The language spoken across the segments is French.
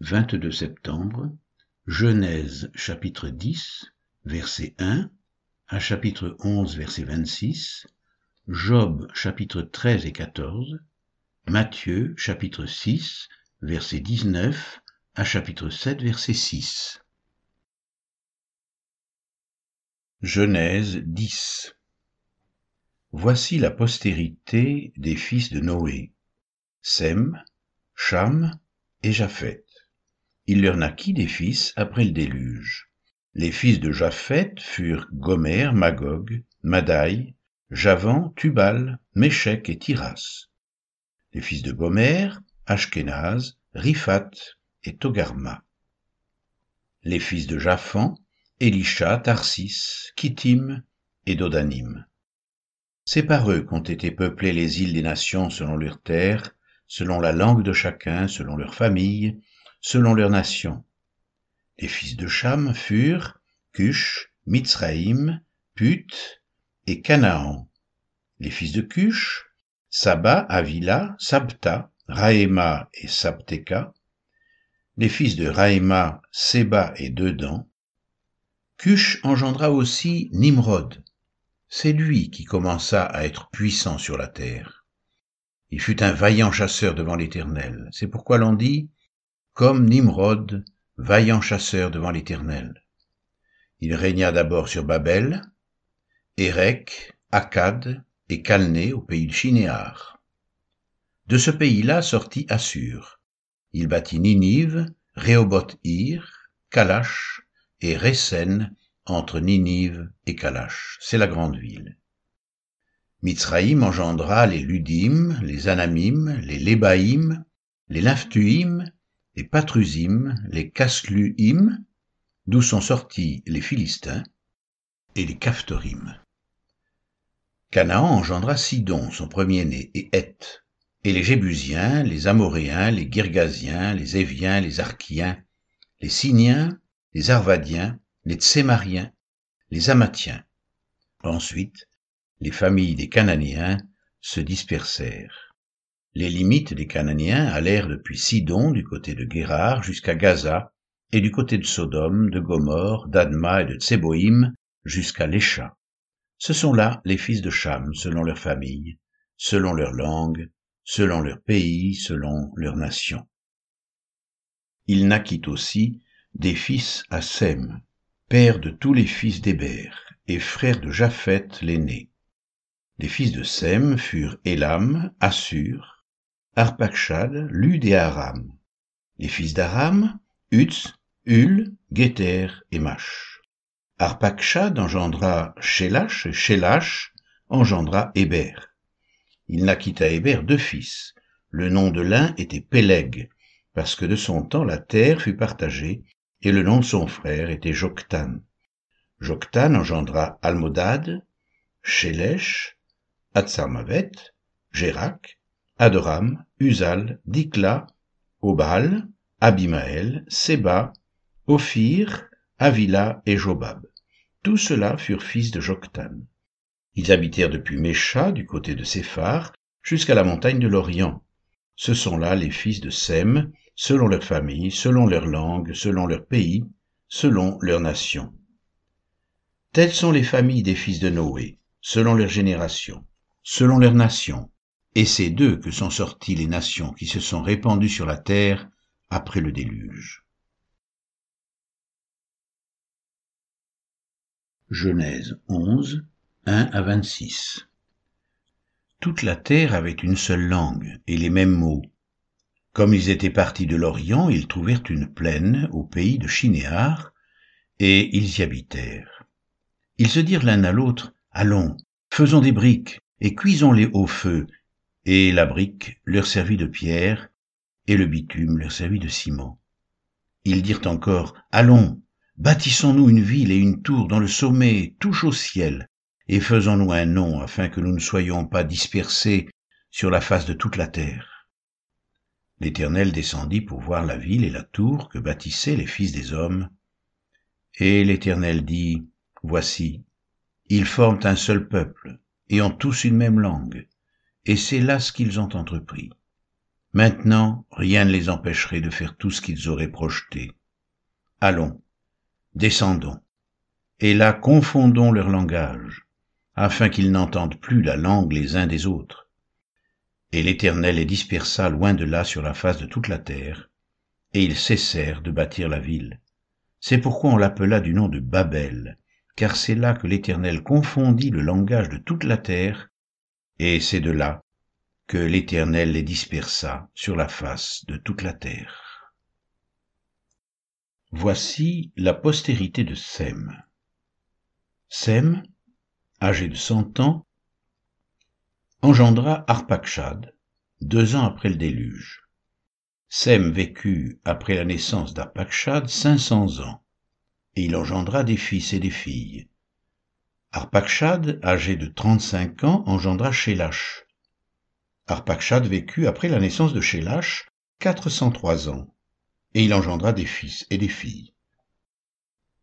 22 septembre, Genèse chapitre 10, verset 1 à chapitre 11, verset 26, Job chapitre 13 et 14, Matthieu chapitre 6, verset 19 à chapitre 7, verset 6. Genèse 10 Voici la postérité des fils de Noé, Sem, Cham et Japheth. Il leur naquit des fils après le déluge. Les fils de Japheth furent Gomer, Magog, Madaï, Javan, Tubal, Méchec et Tiras. Les fils de Gomer, Ashkenaz, Riphat et Togarma. Les fils de Japhan, Elisha, Tarsis, Kittim et Dodanim. C'est par eux qu'ont été peuplées les îles des nations selon leurs terres, selon la langue de chacun, selon leur famille, selon leur nation. Les fils de Cham furent Cush, Mitzraïm, Put et Canaan. Les fils de Cush, Saba, Avila, Sabta, Raéma et Sabteka. Les fils de Raéma, Seba et Dedan. Cush engendra aussi Nimrod. C'est lui qui commença à être puissant sur la terre. Il fut un vaillant chasseur devant l'Éternel. C'est pourquoi l'on dit comme Nimrod, vaillant chasseur devant l'Éternel. Il régna d'abord sur Babel, Érec, Akkad et Calné au pays de Shinéar. De ce pays-là sortit Assur. Il bâtit Ninive, Rehoboth-Ir, Kalash et Résen entre Ninive et Kalash. C'est la grande ville. Mitzraïm engendra les Ludim, les Anamim, les Lébaïm, les Naphtuim les Patrusim, les Casluim, d'où sont sortis les Philistins, et les Caphtorim. Canaan engendra Sidon, son premier-né, et Heth, et les Jébusiens, les Amoréens, les Girgasiens, les Éviens, les Archiens, les Siniens, les Arvadiens, les Tsémariens, les Amathiens. Ensuite, les familles des Cananéens se dispersèrent. Les limites des Cananéens allèrent depuis Sidon du côté de Guérard jusqu'à Gaza, et du côté de Sodome, de Gomorre, d'Adma et de Tseboïm jusqu'à Lécha. Ce sont là les fils de Cham selon leur famille, selon leur langue, selon leur pays, selon leur nation. Il naquit aussi des fils à Sem, père de tous les fils d'Héber, et frère de Japheth l'aîné. Les fils de Sem furent Élam, Assur, Arpachshad, Lud et Aram. Les fils d'Aram, Utz, Hul, Géter et Mach. Arpachshad engendra Shélach et Shélach engendra Héber. Il naquit à Héber deux fils. Le nom de l'un était Péleg, parce que de son temps la terre fut partagée, et le nom de son frère était Joktan. Joktan engendra Almodad, Shélech, Atsarmavet, Gérak, Adoram, Uzal, Dikla, Obal, Abimaël, Seba, Ophir, Avila et Jobab. Tous ceux-là furent fils de Joktan. Ils habitèrent depuis Mécha, du côté de Séphar, jusqu'à la montagne de l'Orient. Ce sont là les fils de Sem, selon leur famille, selon leur langue, selon leur pays, selon leur nation. Telles sont les familles des fils de Noé, selon leur génération, selon leur nation, et c'est d'eux que sont sorties les nations qui se sont répandues sur la terre après le déluge. Genèse 11, 1 à 26 Toute la terre avait une seule langue et les mêmes mots. Comme ils étaient partis de l'Orient, ils trouvèrent une plaine au pays de Chinéar, et ils y habitèrent. Ils se dirent l'un à l'autre, Allons, faisons des briques, et cuisons-les au feu, et la brique leur servit de pierre, et le bitume leur servit de ciment. Ils dirent encore, Allons, bâtissons-nous une ville et une tour dont le sommet touche au ciel, et faisons-nous un nom afin que nous ne soyons pas dispersés sur la face de toute la terre. L'Éternel descendit pour voir la ville et la tour que bâtissaient les fils des hommes. Et l'Éternel dit, Voici, ils forment un seul peuple, et ont tous une même langue et c'est là ce qu'ils ont entrepris. Maintenant, rien ne les empêcherait de faire tout ce qu'ils auraient projeté. Allons, descendons, et là confondons leur langage, afin qu'ils n'entendent plus la langue les uns des autres. Et l'Éternel les dispersa loin de là sur la face de toute la terre, et ils cessèrent de bâtir la ville. C'est pourquoi on l'appela du nom de Babel, car c'est là que l'Éternel confondit le langage de toute la terre, et c'est de là que l'Éternel les dispersa sur la face de toute la terre. Voici la postérité de Sem. Sem, âgé de cent ans, engendra Arpachshad, deux ans après le déluge. Sem vécut après la naissance d'Arpachshad cinq cents ans, et il engendra des fils et des filles. Arpachshad, âgé de trente-cinq ans, engendra Shélach. Arpachshad vécut après la naissance de cent trois ans, et il engendra des fils et des filles.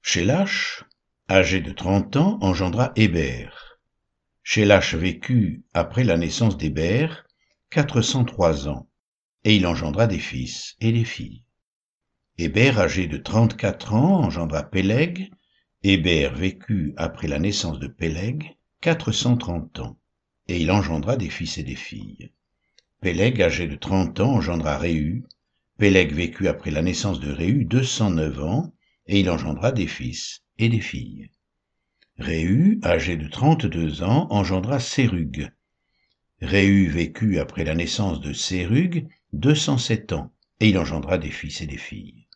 Shélach, âgé de trente ans, engendra Héber. Shélach vécut après la naissance d'Héber quatre cent trois ans, et il engendra des fils et des filles. Héber, âgé de trente-quatre ans, engendra Péleg. Héber vécut après la naissance de Péleg quatre cent trente ans, et il engendra des fils et des filles. Péleg, âgé de trente ans, engendra Réhu. Péleg vécut après la naissance de Réhu deux cent neuf ans, et il engendra des fils et des filles. Réhu, âgé de trente-deux ans, engendra Sérug. Réhu vécut après la naissance de Sérug deux cent sept ans, et il engendra des fils et des filles.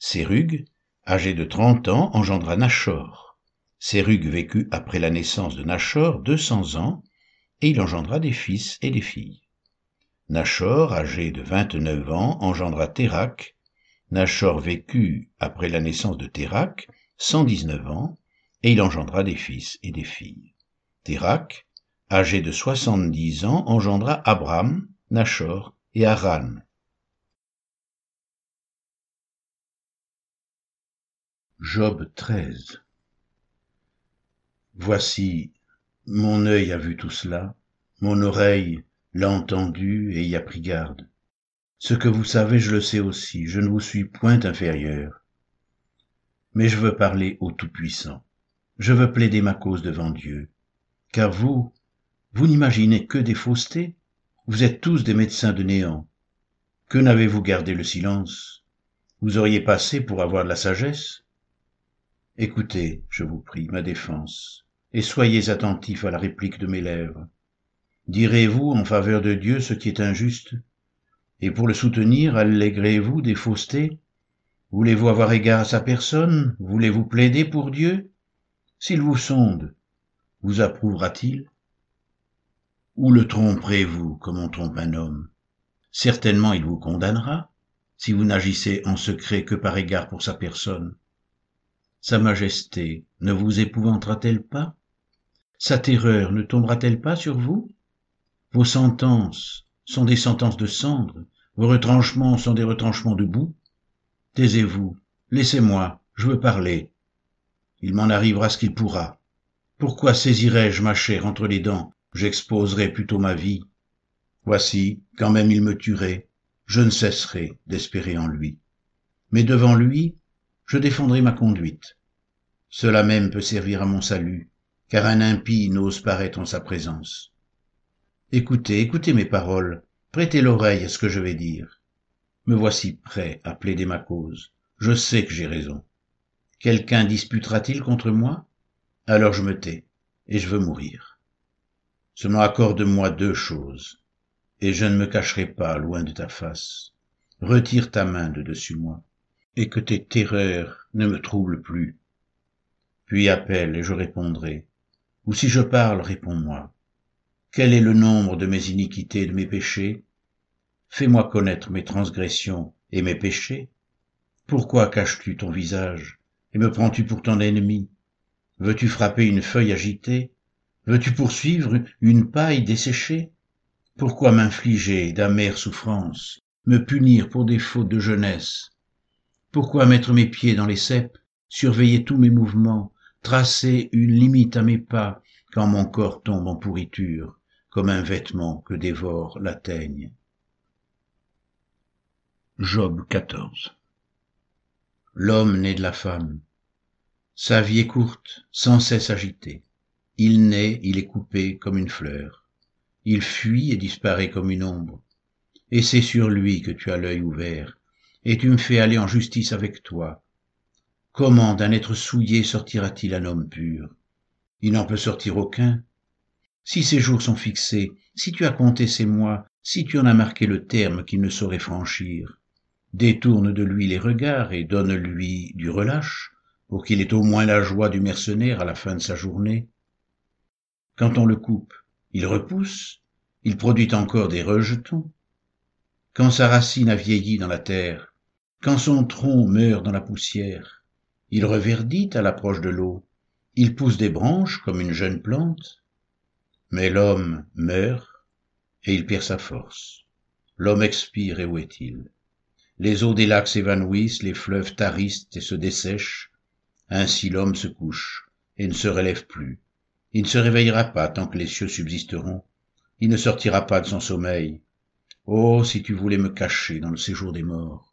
Sérug, âgé de trente ans, engendra Nachor. Sérug vécut après la naissance de Nachor deux cents ans, et il engendra des fils et des filles. Nachor, âgé de vingt-neuf ans, engendra Térak. Nachor vécut après la naissance de Térak cent dix-neuf ans, et il engendra des fils et des filles. Térak, âgé de soixante-dix ans, engendra Abram, Nachor et Haran. Job 13 Voici, mon œil a vu tout cela, mon oreille l'a entendu et y a pris garde. Ce que vous savez, je le sais aussi, je ne vous suis point inférieur. Mais je veux parler au Tout-Puissant. Je veux plaider ma cause devant Dieu. Car vous, vous n'imaginez que des faussetés. Vous êtes tous des médecins de néant. Que n'avez-vous gardé le silence? Vous auriez passé pour avoir de la sagesse? Écoutez, je vous prie, ma défense, et soyez attentifs à la réplique de mes lèvres. Direz-vous en faveur de Dieu ce qui est injuste? Et pour le soutenir, allégrez-vous des faussetés? Voulez-vous avoir égard à sa personne? Voulez-vous plaider pour Dieu? S'il vous sonde, vous approuvera-t-il? Ou le tromperez-vous comme on trompe un homme? Certainement il vous condamnera, si vous n'agissez en secret que par égard pour sa personne. Sa majesté ne vous épouvantera-t-elle pas? Sa terreur ne tombera-t-elle pas sur vous? Vos sentences sont des sentences de cendre, vos retranchements sont des retranchements de boue. Taisez-vous, laissez-moi, je veux parler. Il m'en arrivera ce qu'il pourra. Pourquoi saisirais-je ma chair entre les dents? J'exposerai plutôt ma vie. Voici, quand même il me tuerait, je ne cesserai d'espérer en lui. Mais devant lui, je défendrai ma conduite. Cela même peut servir à mon salut, car un impie n'ose paraître en sa présence. Écoutez, écoutez mes paroles, prêtez l'oreille à ce que je vais dire. Me voici prêt à plaider ma cause. Je sais que j'ai raison. Quelqu'un disputera-t-il contre moi? Alors je me tais, et je veux mourir. Seulement accorde-moi deux choses, et je ne me cacherai pas loin de ta face. Retire ta main de dessus moi et que tes terreurs ne me troublent plus. Puis appelle et je répondrai. Ou si je parle, réponds-moi. Quel est le nombre de mes iniquités et de mes péchés? Fais-moi connaître mes transgressions et mes péchés. Pourquoi caches-tu ton visage et me prends-tu pour ton ennemi? Veux-tu frapper une feuille agitée? Veux-tu poursuivre une paille desséchée? Pourquoi m'infliger d'amères souffrances, me punir pour des fautes de jeunesse? Pourquoi mettre mes pieds dans les ceps, surveiller tous mes mouvements, tracer une limite à mes pas, quand mon corps tombe en pourriture, comme un vêtement que dévore la teigne? Job 14 L'homme naît de la femme. Sa vie est courte, sans cesse agitée. Il naît, il est coupé comme une fleur. Il fuit et disparaît comme une ombre. Et c'est sur lui que tu as l'œil ouvert, et tu me fais aller en justice avec toi. Comment d'un être souillé sortira-t-il un homme pur? Il n'en peut sortir aucun. Si ses jours sont fixés, si tu as compté ses mois, si tu en as marqué le terme qu'il ne saurait franchir, détourne de lui les regards et donne-lui du relâche, pour qu'il ait au moins la joie du mercenaire à la fin de sa journée. Quand on le coupe, il repousse, il produit encore des rejetons. Quand sa racine a vieilli dans la terre, quand son tronc meurt dans la poussière, il reverdit à l'approche de l'eau, il pousse des branches comme une jeune plante. Mais l'homme meurt et il perd sa force. L'homme expire et où est-il? Les eaux des lacs s'évanouissent, les fleuves tarissent et se dessèchent. Ainsi l'homme se couche et ne se relève plus. Il ne se réveillera pas tant que les cieux subsisteront. Il ne sortira pas de son sommeil. Oh, si tu voulais me cacher dans le séjour des morts,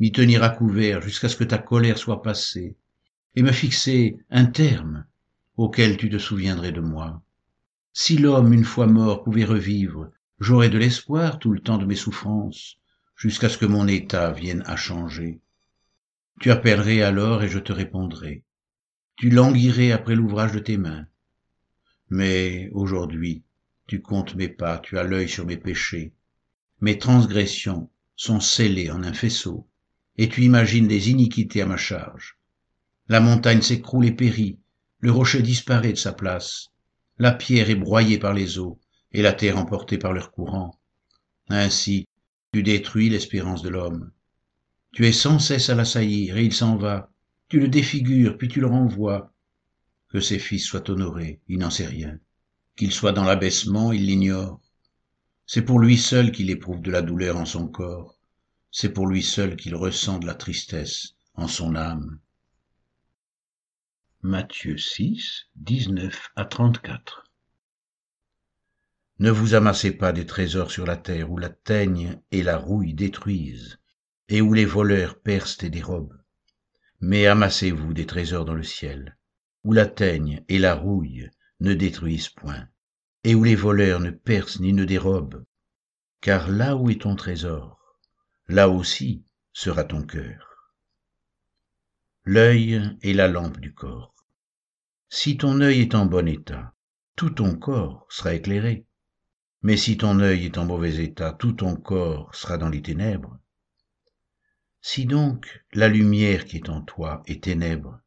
m'y tenir à couvert jusqu'à ce que ta colère soit passée, et me fixer un terme auquel tu te souviendrais de moi. Si l'homme, une fois mort, pouvait revivre, j'aurais de l'espoir tout le temps de mes souffrances, jusqu'à ce que mon état vienne à changer. Tu appellerais alors et je te répondrai. Tu languirais après l'ouvrage de tes mains. Mais aujourd'hui, tu comptes mes pas, tu as l'œil sur mes péchés. Mes transgressions sont scellées en un faisceau, et tu imagines des iniquités à ma charge. La montagne s'écroule et périt, le rocher disparaît de sa place, la pierre est broyée par les eaux, et la terre emportée par leur courant. Ainsi, tu détruis l'espérance de l'homme. Tu es sans cesse à l'assaillir, et il s'en va. Tu le défigures, puis tu le renvoies. Que ses fils soient honorés, il n'en sait rien. Qu'il soit dans l'abaissement, il l'ignore. C'est pour lui seul qu'il éprouve de la douleur en son corps. C'est pour lui seul qu'il ressent de la tristesse en son âme. Matthieu 6, 19 à 34 ne vous amassez pas des trésors sur la terre où la teigne et la rouille détruisent, et où les voleurs percent et dérobent. Mais amassez-vous des trésors dans le ciel, où la teigne et la rouille ne détruisent point, et où les voleurs ne percent ni ne dérobent. Car là où est ton trésor, là aussi sera ton cœur. L'œil est la lampe du corps. Si ton œil est en bon état, tout ton corps sera éclairé. Mais si ton œil est en mauvais état, tout ton corps sera dans les ténèbres. Si donc la lumière qui est en toi est ténèbre,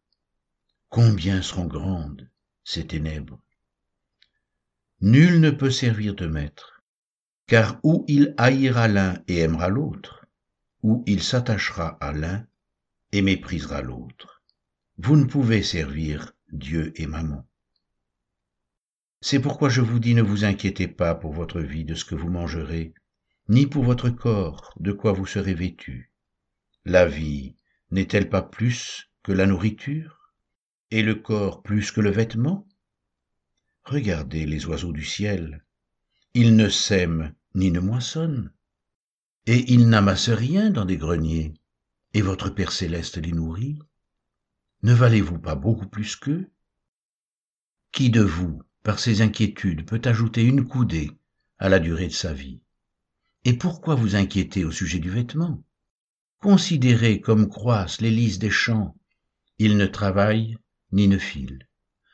combien seront grandes ces ténèbres? Nul ne peut servir de maître, car ou il haïra l'un et aimera l'autre, ou il s'attachera à l'un et méprisera l'autre. Vous ne pouvez servir Dieu et Maman. C'est pourquoi je vous dis ne vous inquiétez pas pour votre vie de ce que vous mangerez, ni pour votre corps de quoi vous serez vêtu. La vie n'est-elle pas plus que la nourriture, et le corps plus que le vêtement? Regardez les oiseaux du ciel. Ils ne sèment ni ne moissonnent, et ils n'amassent rien dans des greniers, et votre Père céleste les nourrit. Ne valez-vous pas beaucoup plus qu'eux? Qui de vous, par ses inquiétudes, peut ajouter une coudée à la durée de sa vie? Et pourquoi vous inquiéter au sujet du vêtement? Considérez comme croissent les lys des champs. Ils ne travaillent ni ne filent.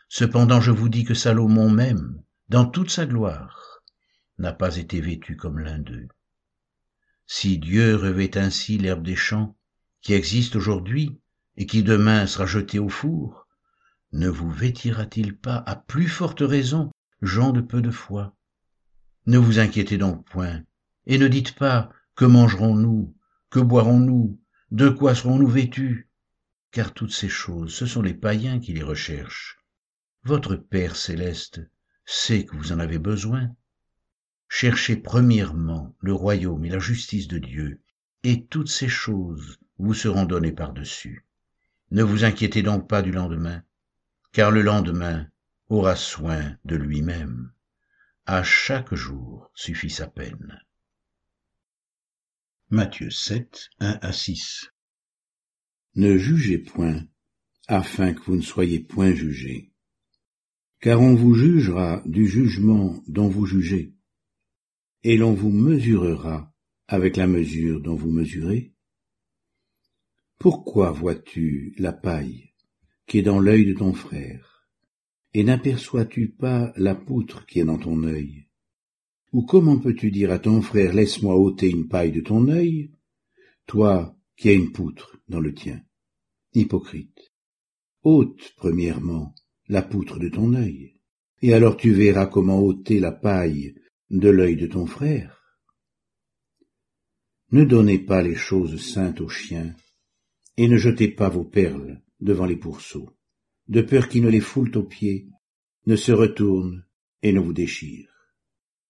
Cependant je vous dis que Salomon même, dans toute sa gloire, n'a pas été vêtu comme l'un d'eux. Si Dieu revêt ainsi l'herbe des champs, qui existe aujourd'hui et qui demain sera jetée au four, ne vous vêtira-t-il pas à plus forte raison, gens de peu de foi? Ne vous inquiétez donc point, et ne dites pas que mangerons-nous, que boirons-nous, de quoi serons-nous vêtus Car toutes ces choses, ce sont les païens qui les recherchent. Votre Père céleste sait que vous en avez besoin. Cherchez premièrement le royaume et la justice de Dieu, et toutes ces choses vous seront données par-dessus. Ne vous inquiétez donc pas du lendemain, car le lendemain aura soin de lui-même. À chaque jour suffit sa peine. Matthieu 7, 1 à 6 Ne jugez point, afin que vous ne soyez point jugés. Car on vous jugera du jugement dont vous jugez, et l'on vous mesurera avec la mesure dont vous mesurez. Pourquoi vois-tu la paille qui est dans l'œil de ton frère, et n'aperçois-tu pas la poutre qui est dans ton œil? Ou comment peux-tu dire à ton frère, laisse-moi ôter une paille de ton œil, toi qui as une poutre dans le tien? Hypocrite, ôte premièrement la poutre de ton œil, et alors tu verras comment ôter la paille de l'œil de ton frère. Ne donnez pas les choses saintes aux chiens, et ne jetez pas vos perles devant les pourceaux, de peur qu'ils ne les foulent aux pieds, ne se retournent et ne vous déchirent.